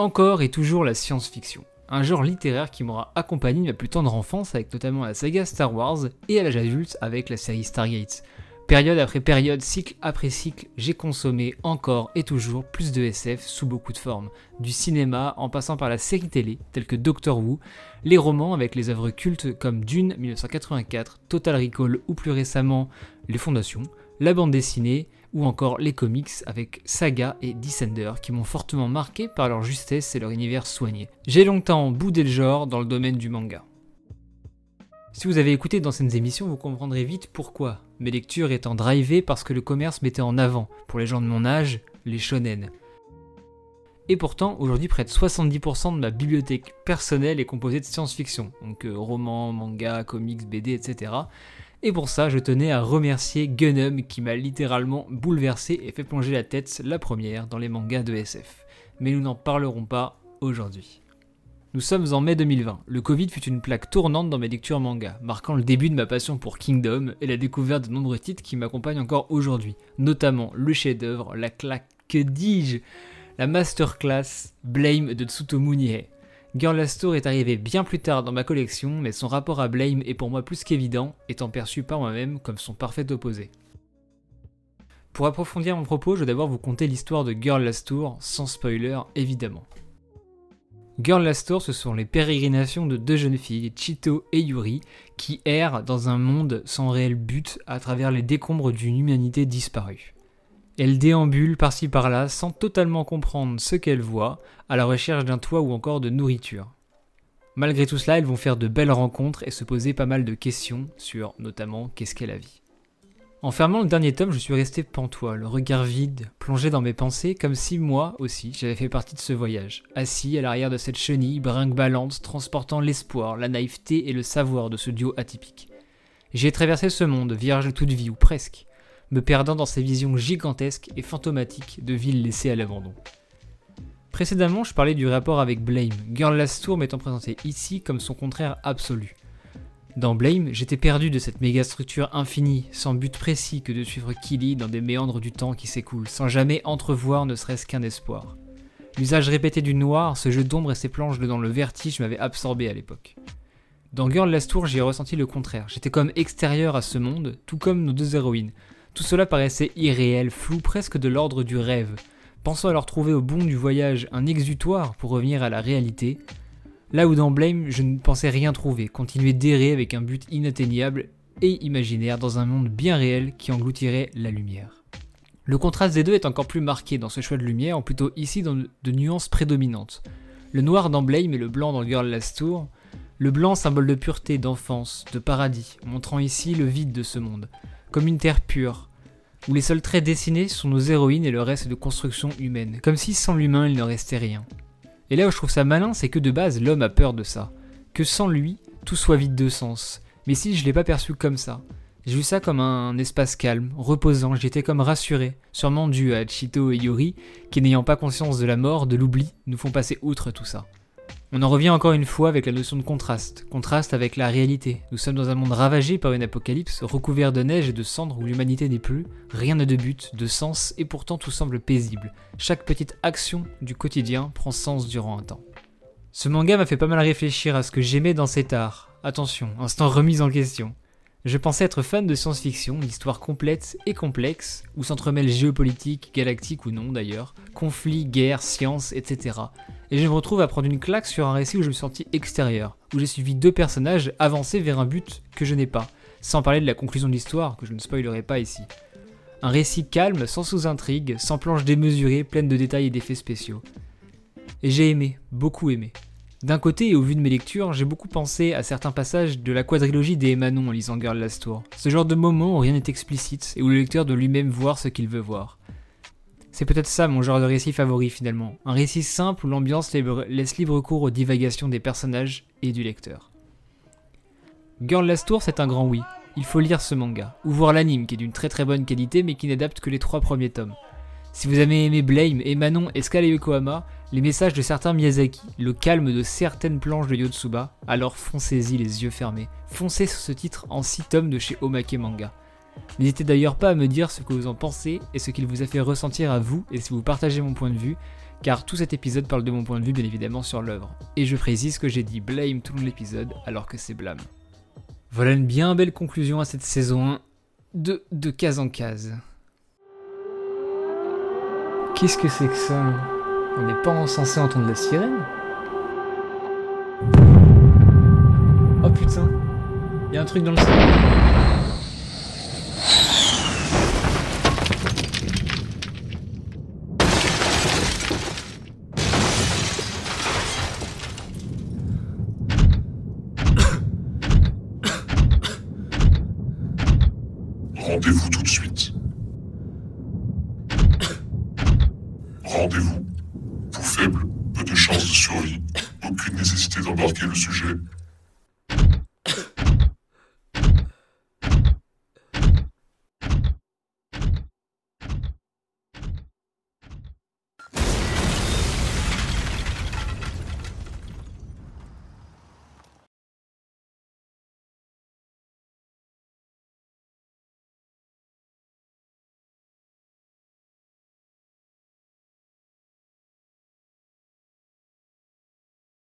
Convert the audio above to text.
Encore et toujours la science-fiction. Un genre littéraire qui m'aura accompagné de ma plus tendre enfance avec notamment la saga Star Wars et à l'âge adulte avec la série Stargate. Période après période, cycle après cycle, j'ai consommé encore et toujours plus de SF sous beaucoup de formes. Du cinéma en passant par la série télé, telle que Doctor Who, les romans avec les œuvres cultes comme Dune 1984, Total Recall ou plus récemment Les Fondations, la bande dessinée ou encore les comics avec Saga et Descender qui m'ont fortement marqué par leur justesse et leur univers soigné. J'ai longtemps boudé le genre dans le domaine du manga. Si vous avez écouté d'anciennes émissions, vous comprendrez vite pourquoi. Mes lectures étant drivées parce que le commerce mettait en avant, pour les gens de mon âge, les shonen. Et pourtant, aujourd'hui, près de 70% de ma bibliothèque personnelle est composée de science-fiction, donc euh, romans, mangas, comics, BD, etc. Et pour ça, je tenais à remercier Gunham qui m'a littéralement bouleversé et fait plonger la tête la première dans les mangas de SF. Mais nous n'en parlerons pas aujourd'hui. Nous sommes en mai 2020. Le Covid fut une plaque tournante dans mes lectures manga, marquant le début de ma passion pour Kingdom et la découverte de nombreux titres qui m'accompagnent encore aujourd'hui, notamment le chef-d'œuvre, la claque, que dis-je, la masterclass Blame de Tsutomu Nihei. Girl Last Tour est arrivé bien plus tard dans ma collection, mais son rapport à Blame est pour moi plus qu'évident, étant perçu par moi-même comme son parfait opposé. Pour approfondir mon propos, je vais d'abord vous conter l'histoire de Girl Last Tour, sans spoiler évidemment. Girl Last Tour, ce sont les pérégrinations de deux jeunes filles, Chito et Yuri, qui errent dans un monde sans réel but à travers les décombres d'une humanité disparue. Elles déambulent par-ci par-là sans totalement comprendre ce qu'elles voient, à la recherche d'un toit ou encore de nourriture. Malgré tout cela, elles vont faire de belles rencontres et se poser pas mal de questions sur notamment qu'est-ce qu'est la vie. En fermant le dernier tome, je suis resté pantois, le regard vide, plongé dans mes pensées, comme si moi aussi j'avais fait partie de ce voyage, assis à l'arrière de cette chenille brinque-ballante, transportant l'espoir, la naïveté et le savoir de ce duo atypique. J'ai traversé ce monde, vierge de toute vie, ou presque, me perdant dans ces visions gigantesques et fantomatiques de villes laissées à l'abandon. Précédemment, je parlais du rapport avec Blame, Girl Last Tour m'étant présenté ici comme son contraire absolu. Dans Blame, j'étais perdu de cette méga structure infinie, sans but précis que de suivre Killy dans des méandres du temps qui s'écoulent, sans jamais entrevoir ne serait-ce qu'un espoir. L'usage répété du noir, ce jeu d'ombre et ces planches dans le vertige m'avaient absorbé à l'époque. Dans Girl Last Tour, j'ai ressenti le contraire. J'étais comme extérieur à ce monde, tout comme nos deux héroïnes. Tout cela paraissait irréel, flou, presque de l'ordre du rêve. Pensant leur trouver au bout du voyage un exutoire pour revenir à la réalité, Là où dans Blame, je ne pensais rien trouver, continuer d'errer avec un but inatteignable et imaginaire dans un monde bien réel qui engloutirait la lumière. Le contraste des deux est encore plus marqué dans ce choix de lumière, ou plutôt ici dans de nuances prédominantes. Le noir dans Blame et le blanc dans Girl Last Tour, le blanc symbole de pureté, d'enfance, de paradis, montrant ici le vide de ce monde, comme une terre pure, où les seuls traits dessinés sont nos héroïnes et le reste de construction humaine, comme si sans l'humain il ne restait rien. Et là où je trouve ça malin, c'est que de base, l'homme a peur de ça. Que sans lui, tout soit vide de sens. Mais si je l'ai pas perçu comme ça. J'ai vu ça comme un espace calme, reposant, j'étais comme rassuré, sûrement dû à Chito et Yuri, qui n'ayant pas conscience de la mort, de l'oubli, nous font passer outre tout ça. On en revient encore une fois avec la notion de contraste, contraste avec la réalité. Nous sommes dans un monde ravagé par une apocalypse, recouvert de neige et de cendres où l'humanité n'est plus, rien n'a de but, de sens, et pourtant tout semble paisible. Chaque petite action du quotidien prend sens durant un temps. Ce manga m'a fait pas mal réfléchir à ce que j'aimais dans cet art. Attention, instant remise en question. Je pensais être fan de science-fiction, d'histoires complètes et complexes, où s'entremêlent géopolitique, galactique ou non d'ailleurs, conflits, guerres, sciences, etc. Et je me retrouve à prendre une claque sur un récit où je me sentis extérieur, où j'ai suivi deux personnages avancer vers un but que je n'ai pas, sans parler de la conclusion de l'histoire, que je ne spoilerai pas ici. Un récit calme, sans sous-intrigue, sans planche démesurée, pleine de détails et d'effets spéciaux. Et j'ai aimé, beaucoup aimé. D'un côté, au vu de mes lectures, j'ai beaucoup pensé à certains passages de la quadrilogie des Manon en lisant Girl Last Tour. Ce genre de moment où rien n'est explicite et où le lecteur doit lui-même voir ce qu'il veut voir. C'est peut-être ça mon genre de récit favori finalement. Un récit simple où l'ambiance laisse libre cours aux divagations des personnages et du lecteur. Girl Last Tour, c'est un grand oui. Il faut lire ce manga, ou voir l'anime qui est d'une très très bonne qualité mais qui n'adapte que les trois premiers tomes. Si vous avez aimé Blame et Manon et et Yokohama, les messages de certains Miyazaki, le calme de certaines planches de Yotsuba, alors foncez-y les yeux fermés. Foncez sur ce titre en 6 tomes de chez Omake Manga. N'hésitez d'ailleurs pas à me dire ce que vous en pensez et ce qu'il vous a fait ressentir à vous et si vous partagez mon point de vue, car tout cet épisode parle de mon point de vue bien évidemment sur l'œuvre. Et je précise que j'ai dit blame tout l'épisode alors que c'est blâme. Voilà une bien belle conclusion à cette saison 1 de, de case en case. Qu'est-ce que c'est que ça On n'est pas censé entendre la sirène? Oh putain, il y a un truc dans le ciel. Rendez-vous tout de suite. Rendez-vous. Vous faible, peu de chances de survie, aucune nécessité d'embarquer le sujet